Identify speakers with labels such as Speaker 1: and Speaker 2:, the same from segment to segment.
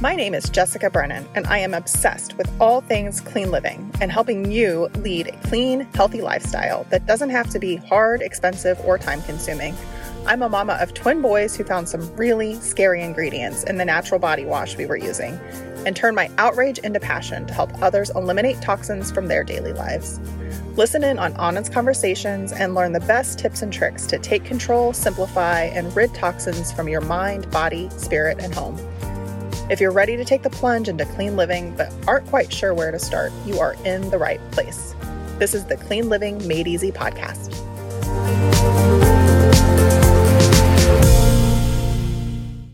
Speaker 1: My name is Jessica Brennan, and I am obsessed with all things clean living and helping you lead a clean, healthy lifestyle that doesn't have to be hard, expensive, or time consuming. I'm a mama of twin boys who found some really scary ingredients in the natural body wash we were using and turned my outrage into passion to help others eliminate toxins from their daily lives. Listen in on honest conversations and learn the best tips and tricks to take control, simplify, and rid toxins from your mind, body, spirit, and home. If you're ready to take the plunge into clean living but aren't quite sure where to start, you are in the right place. This is the Clean Living Made Easy podcast.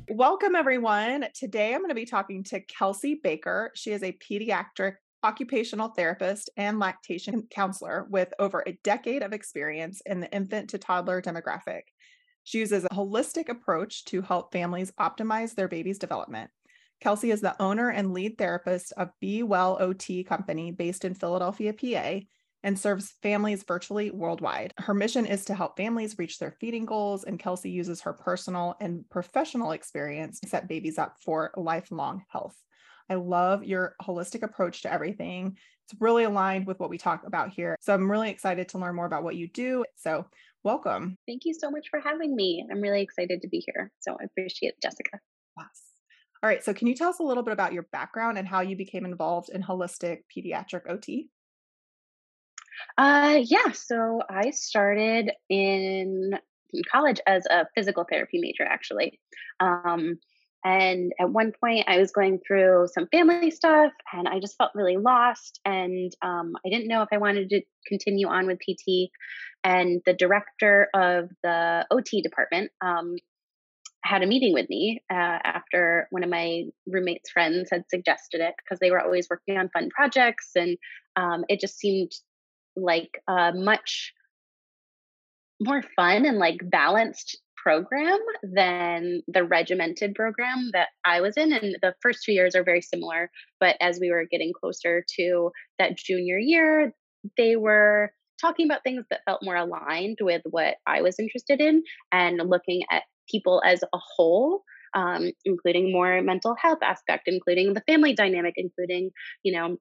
Speaker 1: Welcome, everyone. Today I'm going to be talking to Kelsey Baker. She is a pediatric occupational therapist and lactation counselor with over a decade of experience in the infant to toddler demographic. She uses a holistic approach to help families optimize their baby's development. Kelsey is the owner and lead therapist of B. Well OT Company based in Philadelphia, PA, and serves families virtually worldwide. Her mission is to help families reach their feeding goals, and Kelsey uses her personal and professional experience to set babies up for lifelong health. I love your holistic approach to everything. It's really aligned with what we talk about here. So I'm really excited to learn more about what you do. So, welcome.
Speaker 2: Thank you so much for having me. I'm really excited to be here. So, I appreciate it, Jessica.
Speaker 1: Yes. All right. So, can you tell us a little bit about your background and how you became involved in holistic pediatric OT?
Speaker 2: Uh, yeah. So, I started in college as a physical therapy major, actually. Um, and at one point, I was going through some family stuff and I just felt really lost. And um, I didn't know if I wanted to continue on with PT. And the director of the OT department um, had a meeting with me uh, after one of my roommate's friends had suggested it because they were always working on fun projects and um, it just seemed like a much more fun and like balanced program than the regimented program that I was in. And the first two years are very similar. But as we were getting closer to that junior year, they were talking about things that felt more aligned with what I was interested in and looking at people as a whole um, including more mental health aspect including the family dynamic including you know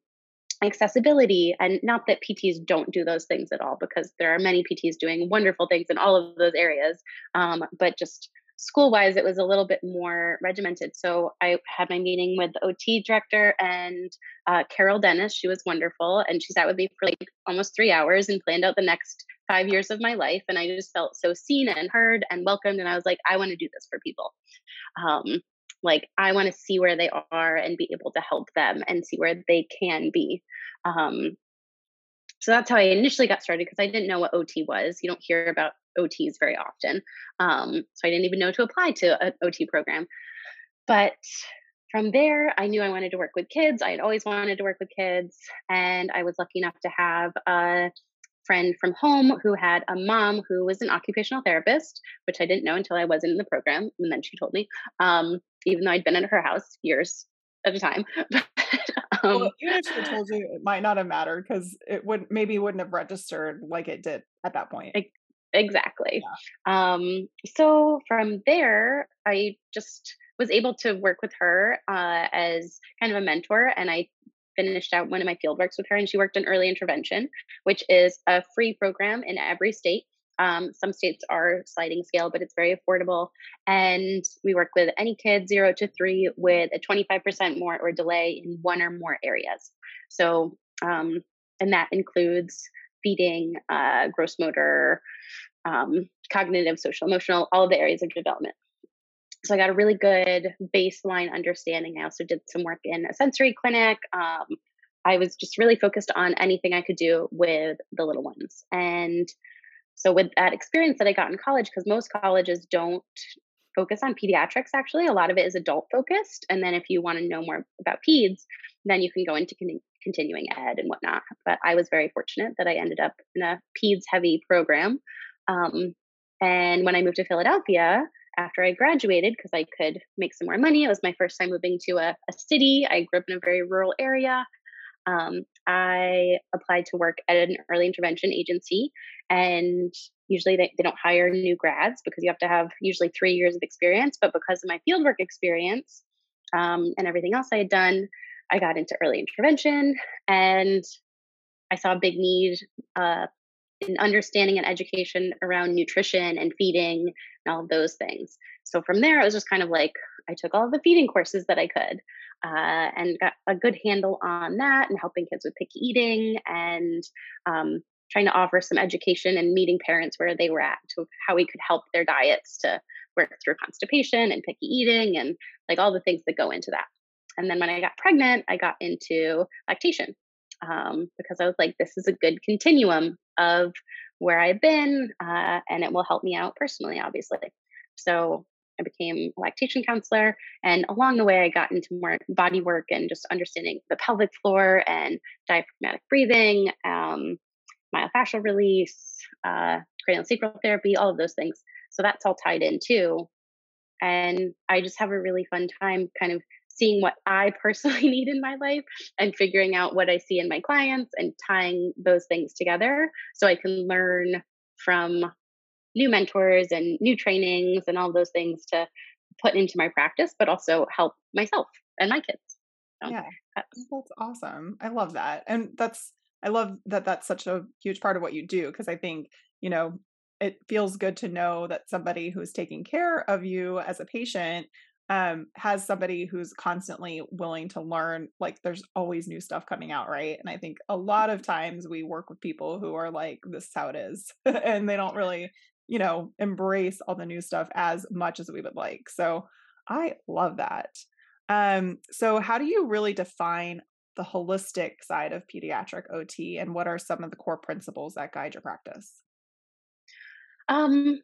Speaker 2: accessibility. And not that pts don't do those things at all because there are many pts doing wonderful things in all of those areas um, but just school wise it was a little bit more regimented. So i had my meeting with the ot director and uh, carol dennis she was wonderful and she sat with me for like almost three hours and planned out the next five years of my life and i just felt so seen and heard and welcomed and i was like i want to do this for people. Um, like i want to see where they are and be able to help them and see where they can be. Um, so that's how i initially got started because i didn't know what ot was. You don't hear about ots very often um, so i didn't even know to apply to an ot program but from there i knew i wanted to work with kids i had always wanted to work with kids and i was lucky enough to have a friend from home who had a mom who was an occupational therapist, which I didn't know until I wasn't in the program. And then she told me, um, even though I'd been at her house years at a time.
Speaker 1: um, well, even if she told you, it might not have mattered because it would maybe wouldn't have registered like it did at that point.
Speaker 2: Exactly. Yeah. Um, so from there, I just was able to work with her uh, as kind of a mentor, and I finished out one of my field works with her, and she worked in early intervention, which is a free program in every state. Um, some states are sliding scale, but it's very affordable. And we work with any kid zero to three with a 25% more or delay in one or more areas. So, um, and that includes feeding, uh, gross motor, um, cognitive, social, emotional, all the areas of development. So I got a really good baseline understanding. I also did some work in a sensory clinic. Um, I was just really focused on anything I could do with the little ones. And so with that experience that I got in college, because most colleges don't focus on pediatrics actually, a lot of it is adult focused. And then if you want to know more about peds, then you can go into continuing ed and whatnot. But I was very fortunate that I ended up in a peds heavy program. Um, and when I moved to Philadelphia, after I graduated because I could make some more money. It was my first time moving to a, a city. I grew up in a very rural area. Um, I applied to work at an early intervention agency, and usually they, they don't hire new grads because you have to have usually three years of experience. But because of my fieldwork experience, um, and everything else I had done, I got into early intervention and I saw a big need uh, in understanding and education around nutrition and feeding and all of those things. So from there, I was just kind of like, I took all the feeding courses that I could uh, and got a good handle on that and helping kids with picky eating and um, trying to offer some education and meeting parents where they were at to how we could help their diets to work through constipation and picky eating and like all the things that go into that. And then when I got pregnant, I got into lactation um, because I was like, this is a good continuum of where I've been, uh, and it will help me out personally, obviously. So I became a lactation counselor, and along the way, I got into more body work and just understanding the pelvic floor and diaphragmatic breathing, um, myofascial release, uh, cranial sacral therapy, all of those things. So that's all tied in too. And I just have a really fun time kind of seeing what I personally need in my life and figuring out what I see in my clients and tying those things together so I can learn from new mentors and new trainings and all those things to put into my practice, but also help myself and my kids.
Speaker 1: So yeah, that's, oh, that's awesome. I love that. And that's, I love that that's such a huge part of what you do because I think, you know, it feels good to know that somebody who's taking care of you as a patient um, has somebody who's constantly willing to learn. Like there's always new stuff coming out, right? And I think a lot of times we work with people who are like, this is how it is. and they don't really, you know, embrace all the new stuff as much as we would like. So I love that. Um, so how do you really define the holistic side of pediatric OT and what are some of the core principles that guide your practice?
Speaker 2: Um,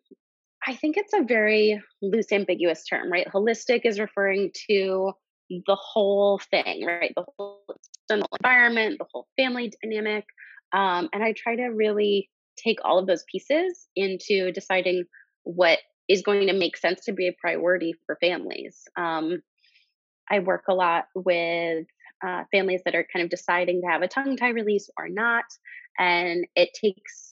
Speaker 2: I think it's a very loose, ambiguous term, right? Holistic is referring to the whole thing, right? The whole environment, the whole family dynamic. Um, and I try to really take all of those pieces into deciding what is going to make sense to be a priority for families. Um, I work a lot with uh, families that are kind of deciding to have a tongue tie release or not. And it takes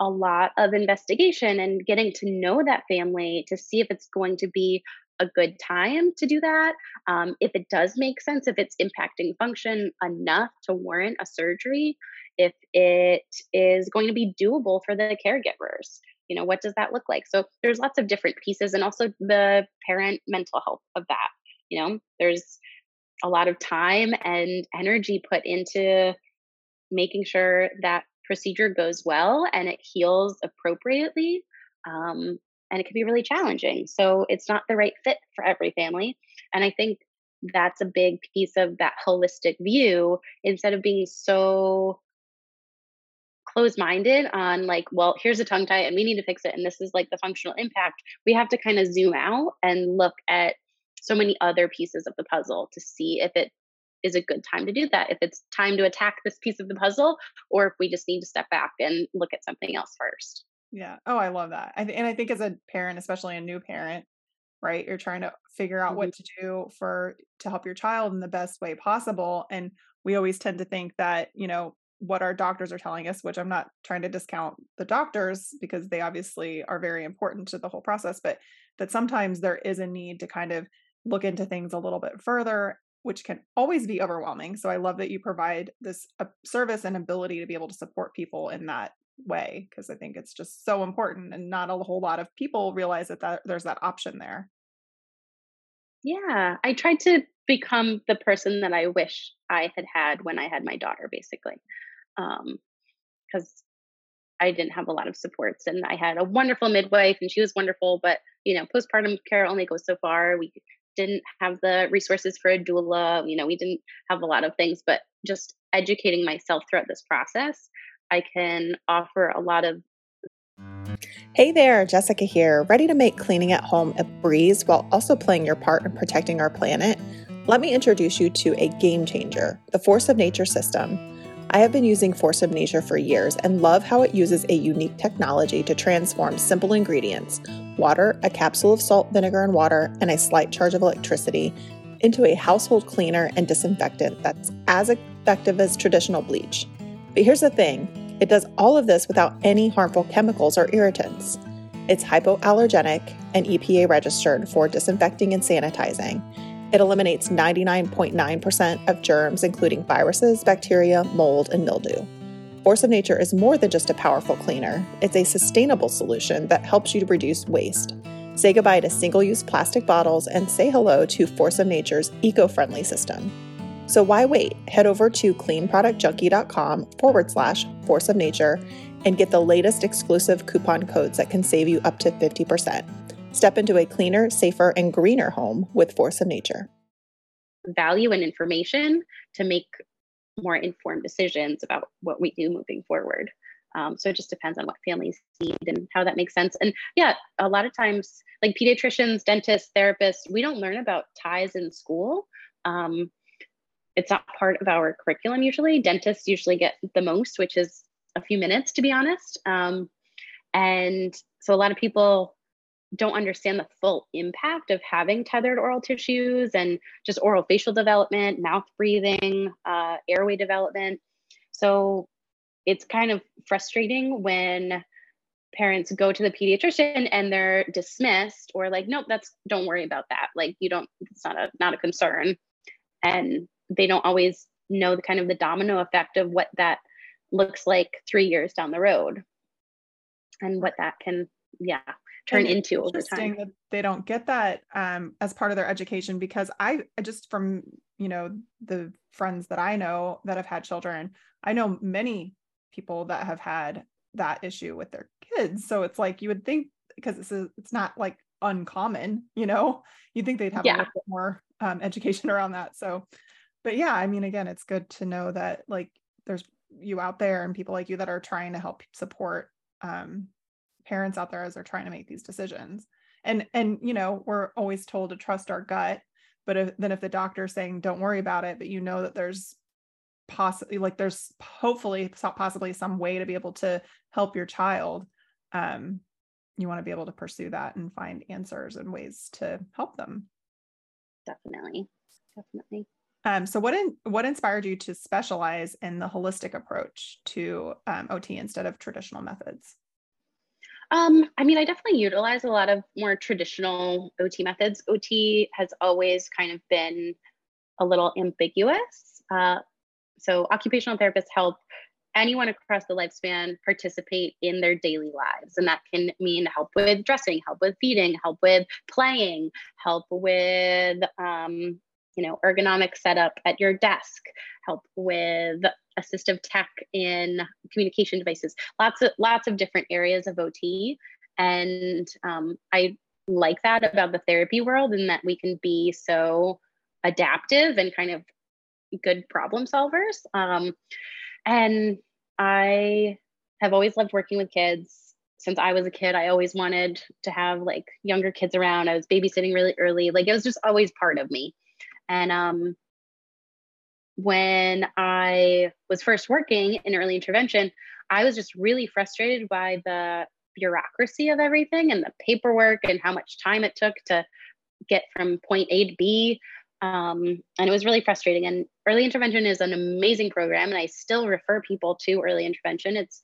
Speaker 2: a lot of investigation and getting to know that family to see if it's going to be a good time to do that. Um, if it does make sense, if it's impacting function enough to warrant a surgery, if it is going to be doable for the caregivers. You know, what does that look like? So there's lots of different pieces and also the parent mental health of that. You know, there's a lot of time and energy put into making sure that procedure goes well and it heals appropriately. Um, and it can be really challenging. So it's not the right fit for every family. And I think that's a big piece of that holistic view instead of being so closed minded on like, well, here's a tongue tie and we need to fix it. And this is like the functional impact. We have to kind of zoom out and look at so many other pieces of the puzzle to see if it is a good time to do that. If it's time to attack this piece of the puzzle or if we just need to step back and look at something else first.
Speaker 1: Yeah. Oh i love that. I th- and i think as a parent especially a new parent right you're trying to figure out mm-hmm. what to do for to help your child in the best way possible and we always tend to think that you know what our doctors are telling us which i'm not trying to discount the doctors because they obviously are very important to the whole process but that sometimes there is a need to kind of look into things a little bit further which can always be overwhelming. So I love that you provide this uh, service and ability to be able to support people in that way because I think it's just so important and not a whole lot of people realize that, that there's that option there.
Speaker 2: Yeah, I tried to become the person that I wish I had had when I had my daughter basically. Um cuz I didn't have a lot of supports and I had a wonderful midwife and she was wonderful but you know postpartum care only goes so far. We didn't have the resources for a doula. You know, we didn't have a lot of things, but just educating myself throughout this process, I can offer a lot of.
Speaker 1: Hey there, Jessica here, ready to make cleaning at home a breeze while also playing your part in protecting our planet? Let me introduce you to a game changer, the Force of Nature system. I have been using Force of Nature for years and love how it uses a unique technology to transform simple ingredients water, a capsule of salt, vinegar, and water, and a slight charge of electricity into a household cleaner and disinfectant that's as effective as traditional bleach. But here's the thing it does all of this without any harmful chemicals or irritants. It's hypoallergenic and EPA registered for disinfecting and sanitizing It eliminates 99.9% of germs, including viruses, bacteria, mold, and mildew. Force of Nature is more than just a powerful cleaner, it's a sustainable solution that helps you to reduce waste. Say goodbye to single use plastic bottles and say hello to Force of Nature's eco friendly system. So why wait? Head over to cleanproductjunkie.com forward slash force of nature and get the latest exclusive coupon codes that can save you up to 50%. Step into a cleaner, safer, and greener home with Force of Nature.
Speaker 2: Value and information to make more informed decisions about what we do moving forward. Um, so it just depends on what families need and how that makes sense. And yeah, a lot of times, like pediatricians, dentists, therapists, we don't learn about ties in school. Um, it's not part of our curriculum usually. Dentists usually get the most, which is a few minutes, to be honest. Um, and so a lot of people don't understand the full impact of having tethered oral tissues and just oral facial development, mouth breathing, uh, airway development. So it's kind of frustrating when parents go to the pediatrician and they're dismissed or like nope that's don't worry about that like you don't it's not a not a concern and they don't always know the kind of the domino effect of what that looks like 3 years down the road and what that can yeah turn and into over time. That
Speaker 1: they don't get that um, as part of their education because I just from you know the friends that I know that have had children, I know many people that have had that issue with their kids. So it's like you would think because it's it's not like uncommon, you know, you'd think they'd have yeah. a little bit more um, education around that. So, but yeah, I mean, again, it's good to know that like there's you out there and people like you that are trying to help support um, parents out there as they're trying to make these decisions. And and you know we're always told to trust our gut but if, then if the doctor's saying don't worry about it but you know that there's possibly like there's hopefully possibly some way to be able to help your child um you want to be able to pursue that and find answers and ways to help them.
Speaker 2: Definitely. Definitely.
Speaker 1: Um, so what in, what inspired you to specialize in the holistic approach to um, OT instead of traditional methods?
Speaker 2: Um, I mean, I definitely utilize a lot of more traditional OT methods. OT has always kind of been a little ambiguous. Uh, so, occupational therapists help anyone across the lifespan participate in their daily lives. And that can mean help with dressing, help with feeding, help with playing, help with um, you know ergonomic setup at your desk help with assistive tech in communication devices. Lots of lots of different areas of ot and um, i like that about the therapy world and that we can be so adaptive and kind of good problem solvers. Um, and i have always loved working with kids. Since i was a kid i always wanted to have like younger kids around. I was babysitting really early. Like it was just always part of me. And um, when I was first working in early intervention, I was just really frustrated by the bureaucracy of everything and the paperwork and how much time it took to get from point A to B. Um, and it was really frustrating. And early intervention is an amazing program, and I still refer people to early intervention. It's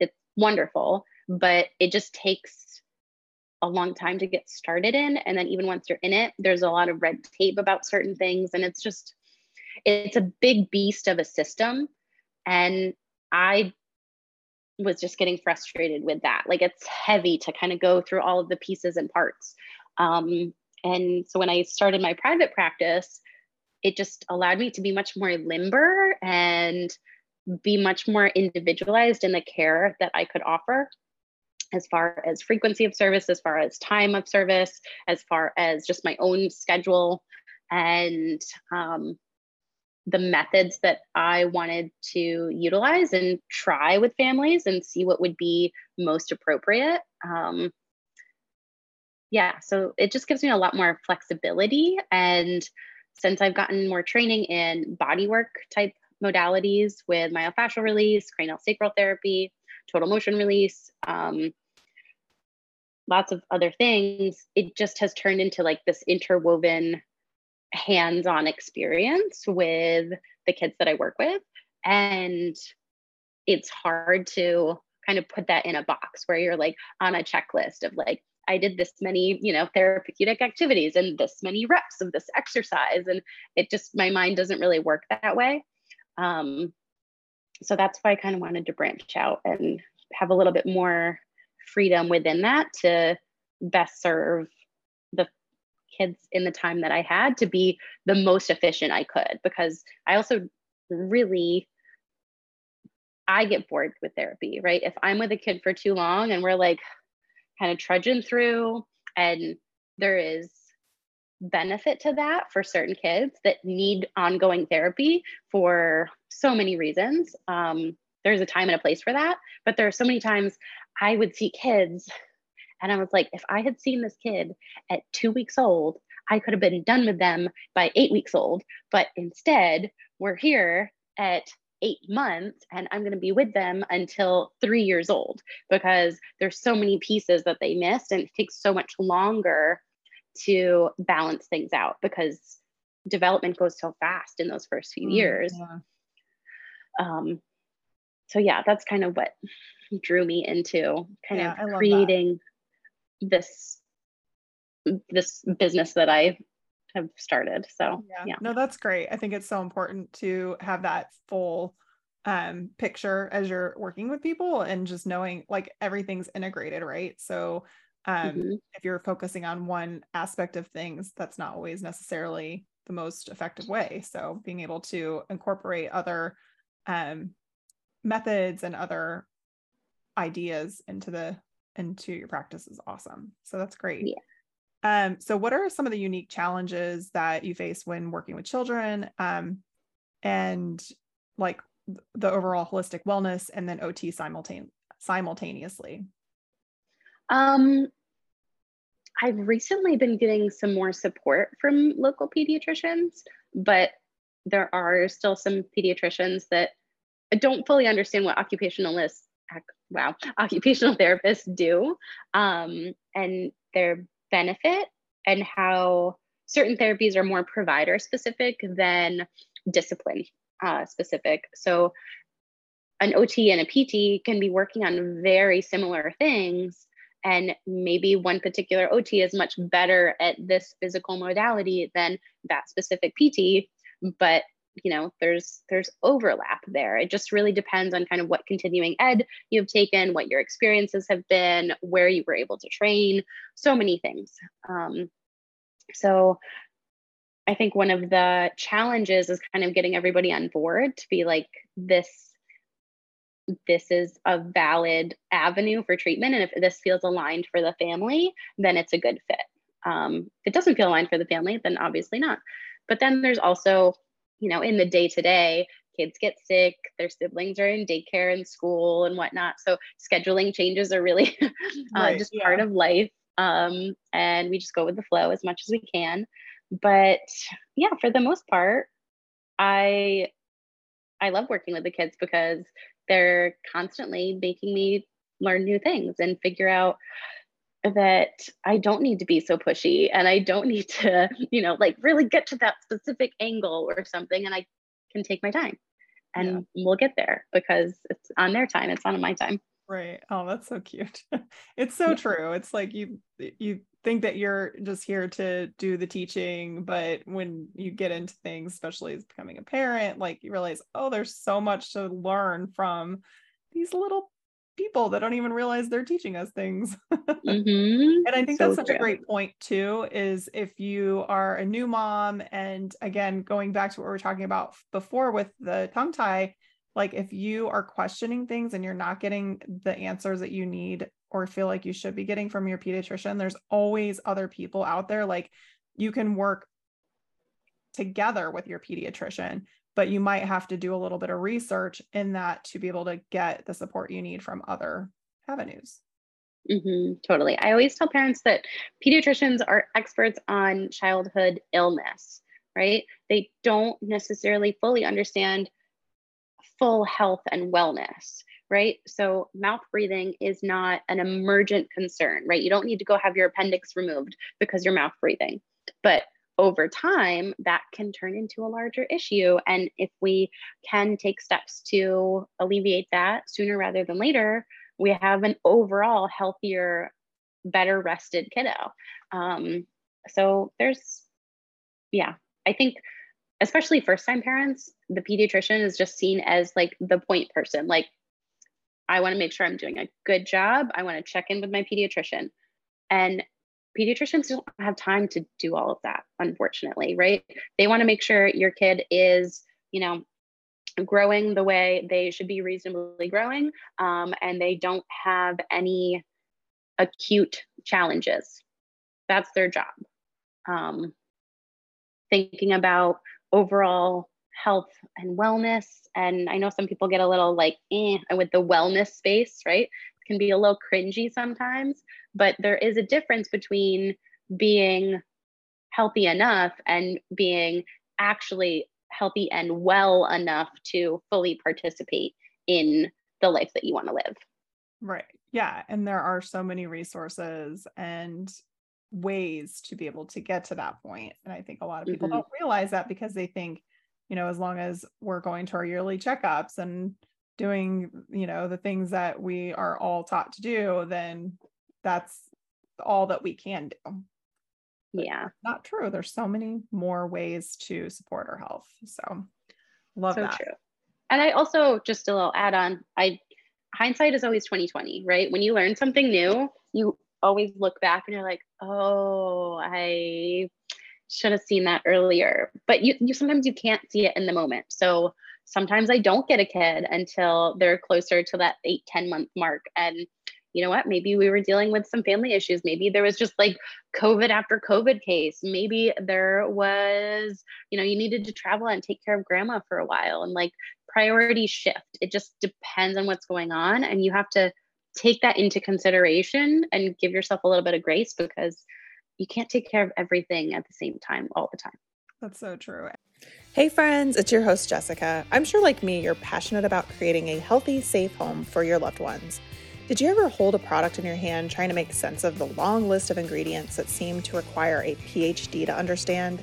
Speaker 2: it's wonderful, but it just takes a long time to get started in and then even once you're in it there's a lot of red tape about certain things and it's just it's a big beast of a system. And i was just getting frustrated with that. Like it's heavy to kind of go through all of the pieces and parts. Um, and so when i started my private practice it just allowed me to be much more limber and be much more individualized in the care that i could offer as far as frequency of service, as far as time of service, as far as just my own schedule. And um, the methods that I wanted to utilize and try with families and see what would be most appropriate. Um, yeah, so it just gives me a lot more flexibility. And since I've gotten more training in bodywork type modalities with myofascial release, cranial sacral therapy, total motion release, um, lots of other things, it just has turned into like this interwoven hands on experience with the kids that I work with. And it's hard to kind of put that in a box where you're like on a checklist of like, I did this many, you know, therapeutic activities and this many reps of this exercise. And it just, my mind doesn't really work that way. Um, so that's why I kind of wanted to branch out and have a little bit more freedom within that to best serve kids in the time that I had to be the most efficient I could because I also really I get bored with therapy, right? If I'm with a kid for too long and we're like kind of trudging through and there is benefit to that for certain kids that need ongoing therapy for so many reasons. Um, there's a time and a place for that, but there are so many times I would see kids and I was like, if I had seen this kid at two weeks old, I could have been done with them by eight weeks old. But instead, we're here at eight months and I'm going to be with them until three years old because there's so many pieces that they missed and it takes so much longer to balance things out because development goes so fast in those first few mm, years. Yeah. Um, so yeah, that's kind of what drew me into kind yeah, of creating this this business that I have started. So
Speaker 1: yeah. yeah. No, that's great. I think it's so important to have that full um picture as you're working with people and just knowing like everything's integrated, right? So um mm-hmm. if you're focusing on one aspect of things, that's not always necessarily the most effective way. So being able to incorporate other um methods and other ideas into the into your practice is awesome. So that's great.
Speaker 2: Yeah.
Speaker 1: Um, so what are some of the unique challenges that you face when working with children? Um, and like the overall holistic wellness and then OT simultane- simultaneously?
Speaker 2: Um, I've recently been getting some more support from local pediatricians, but there are still some pediatricians that don't fully understand what occupationalists wow occupational therapists do um, and their benefit and how certain therapies are more provider specific than discipline uh, specific. So an ot and a pt can be working on very similar things and maybe one particular ot is much better at this physical modality than that specific pt but you know there's there's overlap there. It just really depends on kind of what continuing ed you've taken what your experiences have been where you were able to train so many things. Um, so i think one of the challenges is kind of getting everybody on board to be like this this is a valid avenue for treatment. And if this feels aligned for the family then it's a good fit. Um, if it doesn't feel aligned for the family then obviously not. But then there's also you know, in the day to day, kids get sick, their siblings are in daycare and school and whatnot. So scheduling changes are really uh, right, just yeah. part of life. Um, and we just go with the flow as much as we can. But yeah, for the most part, I I love working with the kids because they're constantly making me learn new things and figure out that I don't need to be so pushy and I don't need to, you know, like really get to that specific angle or something. And I can take my time and yeah. we'll get there because it's on their time. It's not on my time.
Speaker 1: Right. Oh, that's so cute. it's so true. It's like you you think that you're just here to do the teaching, but when you get into things, especially as becoming a parent, like you realize, oh, there's so much to learn from these little people that don't even realize they're teaching us things. Mm-hmm. and I think so that's such true. a great point too, is if you are a new mom, and again, going back to what we were talking about before with the tongue tie, like if you are questioning things and you're not getting the answers that you need or feel like you should be getting from your pediatrician, there's always other people out there. Like you can work together with your pediatrician but you might have to do a little bit of research in that to be able to get the support you need from other avenues.
Speaker 2: Mm-hmm, totally. I always tell parents that pediatricians are experts on childhood illness, right? They don't necessarily fully understand full health and wellness, right? So, mouth breathing is not an emergent concern, right? You don't need to go have your appendix removed because you're mouth breathing. But over time, that can turn into a larger issue. And if we can take steps to alleviate that sooner rather than later, we have an overall healthier better rested kiddo. Um, so there's, yeah, I think especially first time parents, the pediatrician is just seen as like the point person. Like, I want to make sure I'm doing a good job. I want to check in with my pediatrician. And pediatricians don't have time to do all of that, unfortunately, right? They want to make sure your kid is, you know, growing the way they should be reasonably growing um, and they don't have any acute challenges. That's their job. Um, thinking about overall health and wellness. And I know some people get a little like eh, with the wellness space, right? It can be a little cringy sometimes, but there is a difference between being healthy enough and being actually healthy and well enough to fully participate in the life that you want to live.
Speaker 1: Right. Yeah. And there are so many resources and ways to be able to get to that point. And I think a lot of people mm-hmm. don't realize that because they think, you know, as long as we're going to our yearly checkups and doing, you know, the things that we are all taught to do, then that's all that we can do.
Speaker 2: But yeah.
Speaker 1: Not true. There's so many more ways to support our health. So love so that. True.
Speaker 2: And I also just a little add on, I hindsight is always 2020, right? When you learn something new, you always look back and you're like, oh, I should have seen that earlier. But you, you sometimes you can't see it in the moment. So sometimes I don't get a kid until they're closer to that eight, 10 month mark. And you know what? Maybe we were dealing with some family issues. Maybe there was just like COVID after COVID case. Maybe there was, you know, you needed to travel and take care of grandma for a while and like priority shift. It just depends on what's going on. And you have to take that into consideration and give yourself a little bit of grace because you can't take care of everything at the same time all the time.
Speaker 1: That's so true. Hey, friends, it's your host, Jessica. I'm sure, like me, you're passionate about creating a healthy, safe home for your loved ones. Did you ever hold a product in your hand trying to make sense of the long list of ingredients that seem to require a PhD to understand?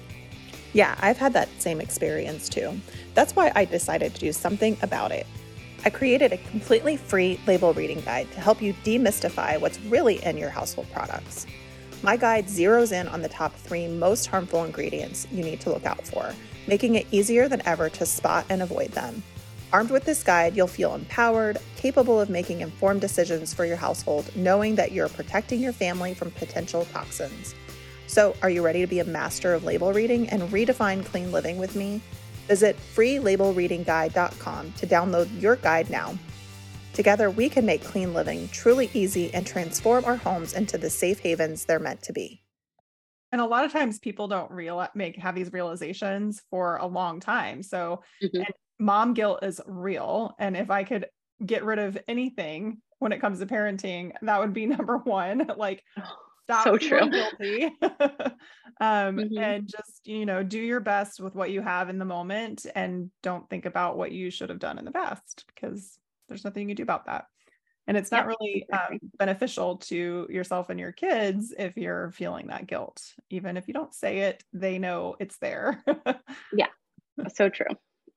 Speaker 1: Yeah, I've had that same experience too. That's why I decided to do something about it. I created a completely free label reading guide to help you demystify what's really in your household products. My guide zeroes in on the top three most harmful ingredients you need to look out for, making it easier than ever to spot and avoid them. Armed with this guide, you'll feel empowered, capable of making informed decisions for your household, knowing that you're protecting your family from potential toxins. So, are you ready to be a master of label reading and redefine clean living with me? Visit freelabelreadingguide.com to download your guide now. Together, we can make clean living truly easy and transform our homes into the safe havens they're meant to be. And a lot of times people don't realize make have these realizations for a long time. So mm-hmm. Mom guilt is real. And if I could get rid of anything when it comes to parenting, that would be number one. Like
Speaker 2: stop so true.
Speaker 1: guilty um, mm-hmm. and just you know do your best with what you have in the moment and don't think about what you should have done in the past because there's nothing you can do about that and it's not really um, beneficial to yourself and your kids if you're feeling that guilt even if you don't say it they know it's there
Speaker 2: yeah so true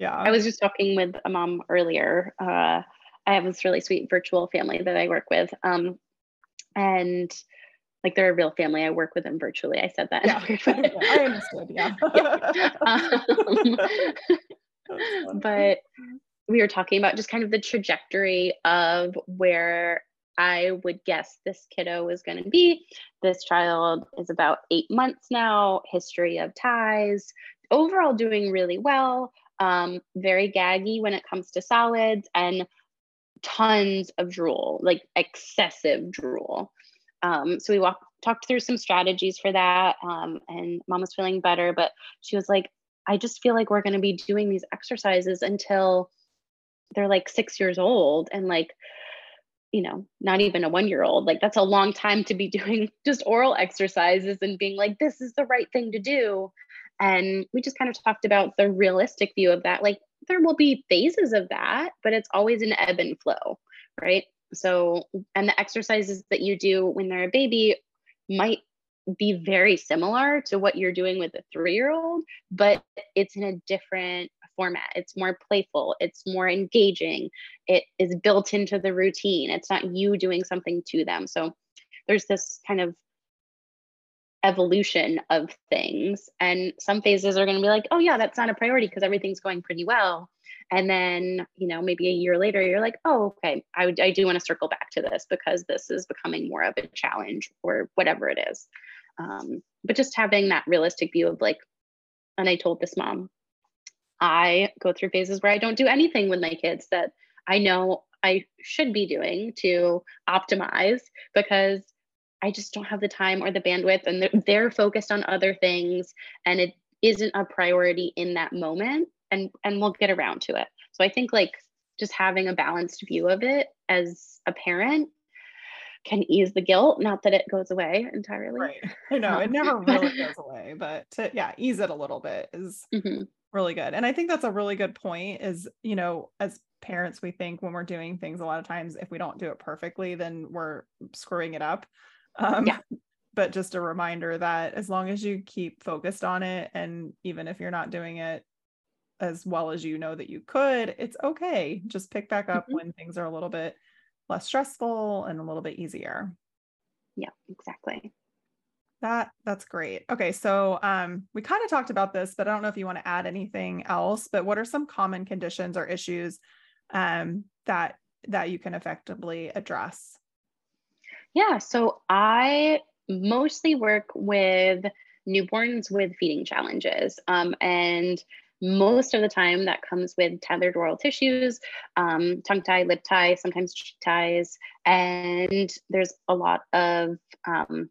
Speaker 1: yeah
Speaker 2: i was just talking with a mom earlier uh, i have this really sweet virtual family that i work with um, and like they're a real family. I work with them virtually. I said that.
Speaker 1: Yeah, I understood. Yeah.
Speaker 2: yeah. Um, but we were talking about just kind of the trajectory of where I would guess this kiddo is going to be. This child is about eight months now, history of ties, overall doing really well, um, very gaggy when it comes to solids, and tons of drool, like excessive drool. Um, so we walked, talked through some strategies for that. Um, and mom was feeling better, but she was like, I just feel like we're going to be doing these exercises until they're like six years old. And like, you know, not even a one year old. Like, that's a long time to be doing just oral exercises and being like, this is the right thing to do. And we just kind of talked about the realistic view of that. Like, there will be phases of that, but it's always an ebb and flow, right? So, and the exercises that you do when they're a baby might be very similar to what you're doing with a three year old, but it's in a different format. It's more playful, it's more engaging, it is built into the routine. It's not you doing something to them. So, there's this kind of evolution of things. And some phases are going to be like, oh, yeah, that's not a priority because everything's going pretty well. And then, you know, maybe a year later, you're like, oh, okay, I, I do want to circle back to this because this is becoming more of a challenge or whatever it is. Um, but just having that realistic view of like, and I told this mom, I go through phases where I don't do anything with my kids that I know I should be doing to optimize because I just don't have the time or the bandwidth and they're, they're focused on other things and it isn't a priority in that moment and and we'll get around to it. So I think like just having a balanced view of it as a parent can ease the guilt. Not that it goes away entirely.
Speaker 1: Right. I know it never really goes away, but to yeah, ease it a little bit is mm-hmm. really good. And I think that's a really good point is, you know, as parents, we think when we're doing things a lot of times, if we don't do it perfectly, then we're screwing it up. Um, yeah. But just a reminder that as long as you keep focused on it, and even if you're not doing it as well as you know that you could, it's okay. Just pick back up mm-hmm. when things are a little bit less stressful and a little bit easier.
Speaker 2: Yeah, exactly.
Speaker 1: That that's great. Okay, so um, we kind of talked about this, but I don't know if you want to add anything else. But what are some common conditions or issues um, that that you can effectively address?
Speaker 2: Yeah, so I mostly work with newborns with feeding challenges, um, and most of the time that comes with tethered oral tissues, um, tongue tie, lip tie, sometimes cheek ties, and there's a lot of um,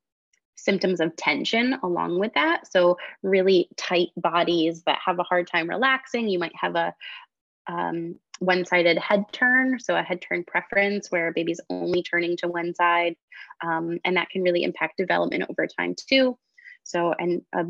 Speaker 2: symptoms of tension along with that. So really tight bodies that have a hard time relaxing. You might have a um, one-sided head turn, so a head turn preference where a baby's only turning to one side, um, and that can really impact development over time too. So, and a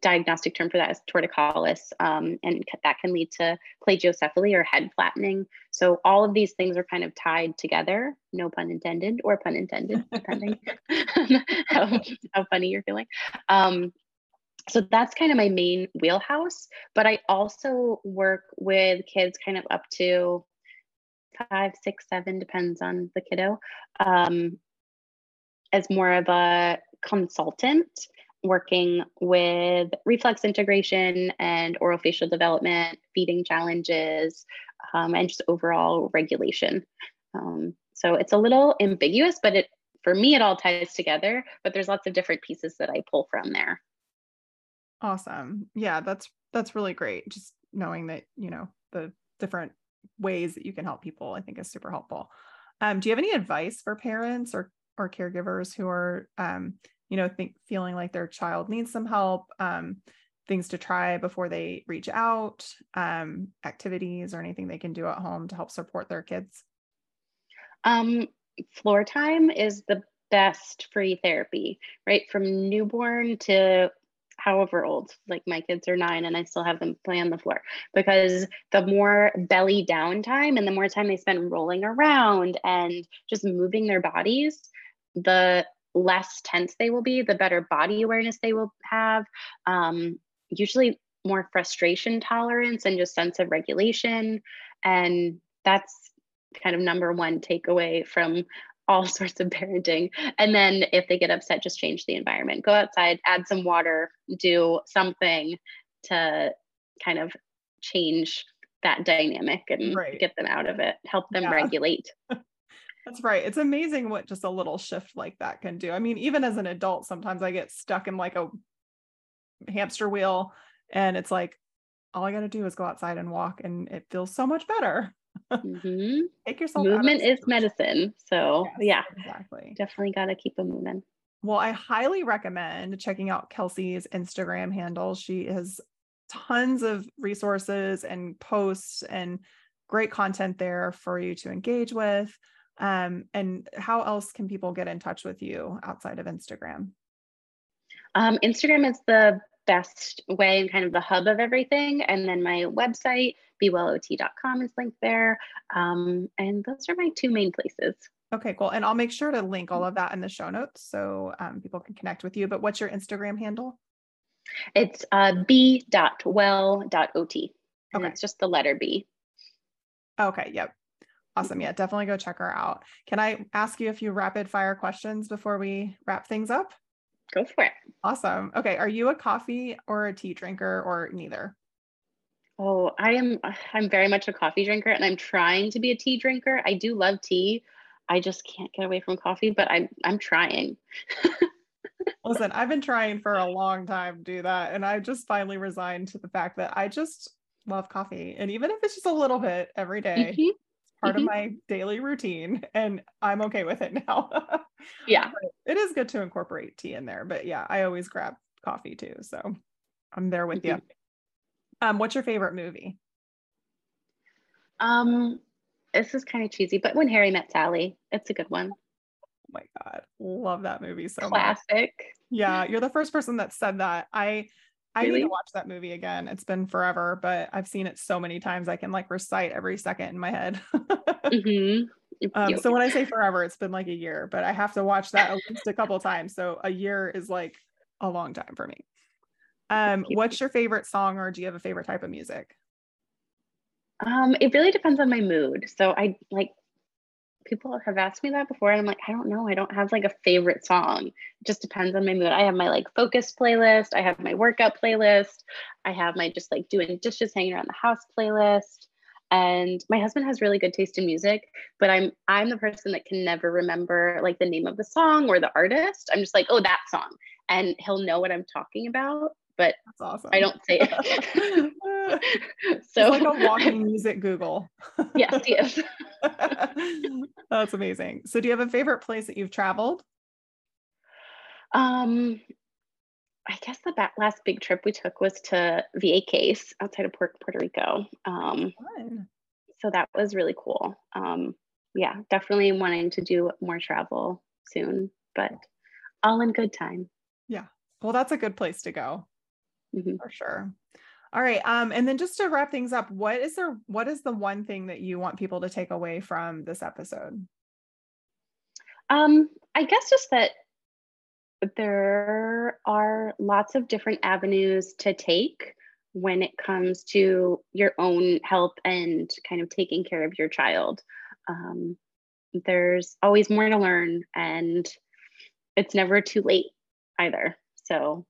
Speaker 2: diagnostic term for that is torticollis, um, and that can lead to plagiocephaly or head flattening. So all of these things are kind of tied together, no pun intended or pun intended, depending how, how funny you're feeling. Um, so that's kind of my main wheelhouse, but I also work with kids kind of up to five, six, seven, depends on the kiddo, um, as more of a consultant working with reflex integration and orofacial development, feeding challenges, um, and just overall regulation. Um, so it's a little ambiguous, but it for me it all ties together. But there's lots of different pieces that I pull from there.
Speaker 1: Awesome. Yeah, that's that's really great. Just knowing that you know the different ways that you can help people, I think is super helpful. Um, do you have any advice for parents or or caregivers who are um, you know think feeling like their child needs some help um, things to try before they reach out um, activities or anything they can do at home to help support their kids
Speaker 2: um, floor time is the best free therapy right from newborn to however old like my kids are nine and i still have them play on the floor because the more belly down time and the more time they spend rolling around and just moving their bodies the less tense they will be, the better body awareness they will have. Um, usually more frustration tolerance and just sense of regulation. And that's kind of number one takeaway from all sorts of parenting. And then if they get upset, just change the environment. Go outside, add some water, do something to kind of change that dynamic and right. get them out of it, help them yeah. regulate.
Speaker 1: That's right. It's amazing what just a little shift like that can do. I mean, even as an adult, sometimes I get stuck in like a hamster wheel and it's like, all I got to do is go outside and walk and it feels so much better. Mm-hmm.
Speaker 2: Take yourself movement is medicine. So yes, yeah, exactly. Definitely got to keep them moving.
Speaker 1: Well, I highly recommend checking out Kelsey's Instagram handle. She has tons of resources and posts and great content there for you to engage with. Um, and how else can people get in touch with you outside of Instagram?
Speaker 2: Um, Instagram is the best way and kind of the hub of everything. And then my website, bwellot.com, is linked there. Um, and those are my two main places.
Speaker 1: Okay, cool. And I'll make sure to link all of that in the show notes so um, people can connect with you. But what's your Instagram handle?
Speaker 2: It's uh, b.well.ot. And okay. it's just the letter B.
Speaker 1: Okay, yep. Awesome. Yeah, definitely go check her out. Can I ask you a few rapid fire questions before we wrap things up?
Speaker 2: Go for it.
Speaker 1: Awesome. Okay. Are you a coffee or a tea drinker or neither?
Speaker 2: Oh, I am I'm very much a coffee drinker and I'm trying to be a tea drinker. I do love tea. I just can't get away from coffee, but I'm I'm trying.
Speaker 1: Listen, I've been trying for a long time to do that and I just finally resigned to the fact that I just love coffee and even if it's just a little bit every day,
Speaker 2: Mhm.
Speaker 1: part
Speaker 2: Mhm.
Speaker 1: of my daily routine and I'm okay with it now.
Speaker 2: Yeah.
Speaker 1: But it is good to incorporate tea in there, but yeah, I always grab coffee too. So I'm there with you. Um, what's your favorite movie?
Speaker 2: Um this is kind of cheesy, but when Harry met Sally, it's a good one.
Speaker 1: Oh my god, love that movie so much.
Speaker 2: Classic.
Speaker 1: Yeah, you're the first person that said that. I I need to watch that movie again. It's been forever, but I've seen it so many times I can like recite every second in my head.
Speaker 2: hmm
Speaker 1: um, so when I say forever, it's been like a year, but I have to watch that at least a couple times. So a year is like a long time for me. Um, what's your favorite song or do you have a favorite type of music?
Speaker 2: Um, it really depends on my mood. So I like people have asked me that before, and I'm like, I don't know. I don't have like a favorite song. It just depends on my mood. I have my like focus playlist. I have my workout playlist. I have my just like doing dishes, hanging around the house playlist. And my husband has really good taste in music, but I'm I'm the person that can never remember like the name of the song or the artist. I'm just like, oh, that song, and he'll know what I'm talking about, but
Speaker 1: awesome.
Speaker 2: I don't say it. so It's
Speaker 1: like a walking music Google.
Speaker 2: yes, yes.
Speaker 1: That's amazing. So do you have a favorite place that you've traveled?
Speaker 2: Um, I guess the ba- last big trip we took was to Vieques outside of Puerto, Puerto Rico. Um,
Speaker 1: Fun.
Speaker 2: so that was really cool. Um, yeah, definitely wanting to do more travel soon, but all in good time. Yeah.
Speaker 1: Well, that's a good place to go
Speaker 2: Mhm.
Speaker 1: for sure. All right. Um, and then just to wrap things up, what is there what is the one thing that you want people to take away from this episode?
Speaker 2: Um, I guess just that there are lots of different avenues to take when it comes to your own health and kind of taking care of your child. Um, there's always more to learn, and it's never too late either. So,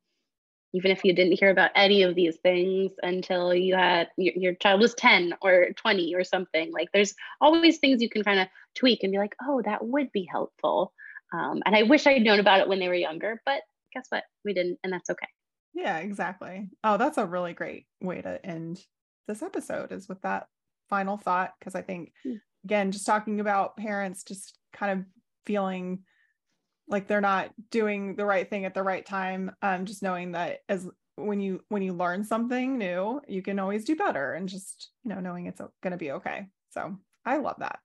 Speaker 2: even if you didn't hear about any of these things until you had your, your child was 10 or 20 or something, like there's always things you can kind of tweak and be like, oh, that would be helpful. Um, and I wish I'd known about it when they were younger, but guess what? We didn't, and that's okay.
Speaker 1: Yeah, exactly. Oh, that's a really great way to end this episode is with that final thought. Cause I think
Speaker 2: Mm.
Speaker 1: again, just talking about parents just kind of feeling like they're not doing the right thing at the right time. Um, just knowing that as when you when you learn something new, you can always do better and just, you know, knowing it's gonna be okay. So I love that.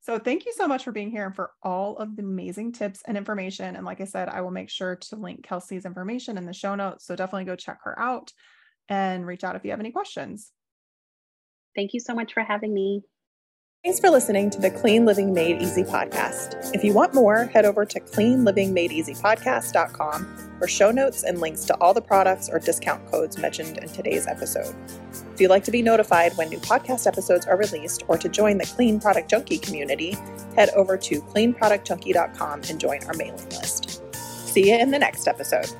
Speaker 1: So thank you so much for being here and for all of the amazing tips and information. And like I said, I will make sure to link Kelsey's information in the show notes. So definitely go check her out and reach out if you have any questions.
Speaker 2: Thank you so much for having me.
Speaker 1: Thanks for listening to the Clean Living Made Easy podcast. If you want more, head over to cleanlivingmadeeasypodcast.com for show notes and links to all the products or discount codes mentioned in today's episode. If you'd like to be notified when new podcast episodes are released or to join the Clean Product Junkie community, head over to cleanproductjunkie.com and join our mailing list. See you in the next episode.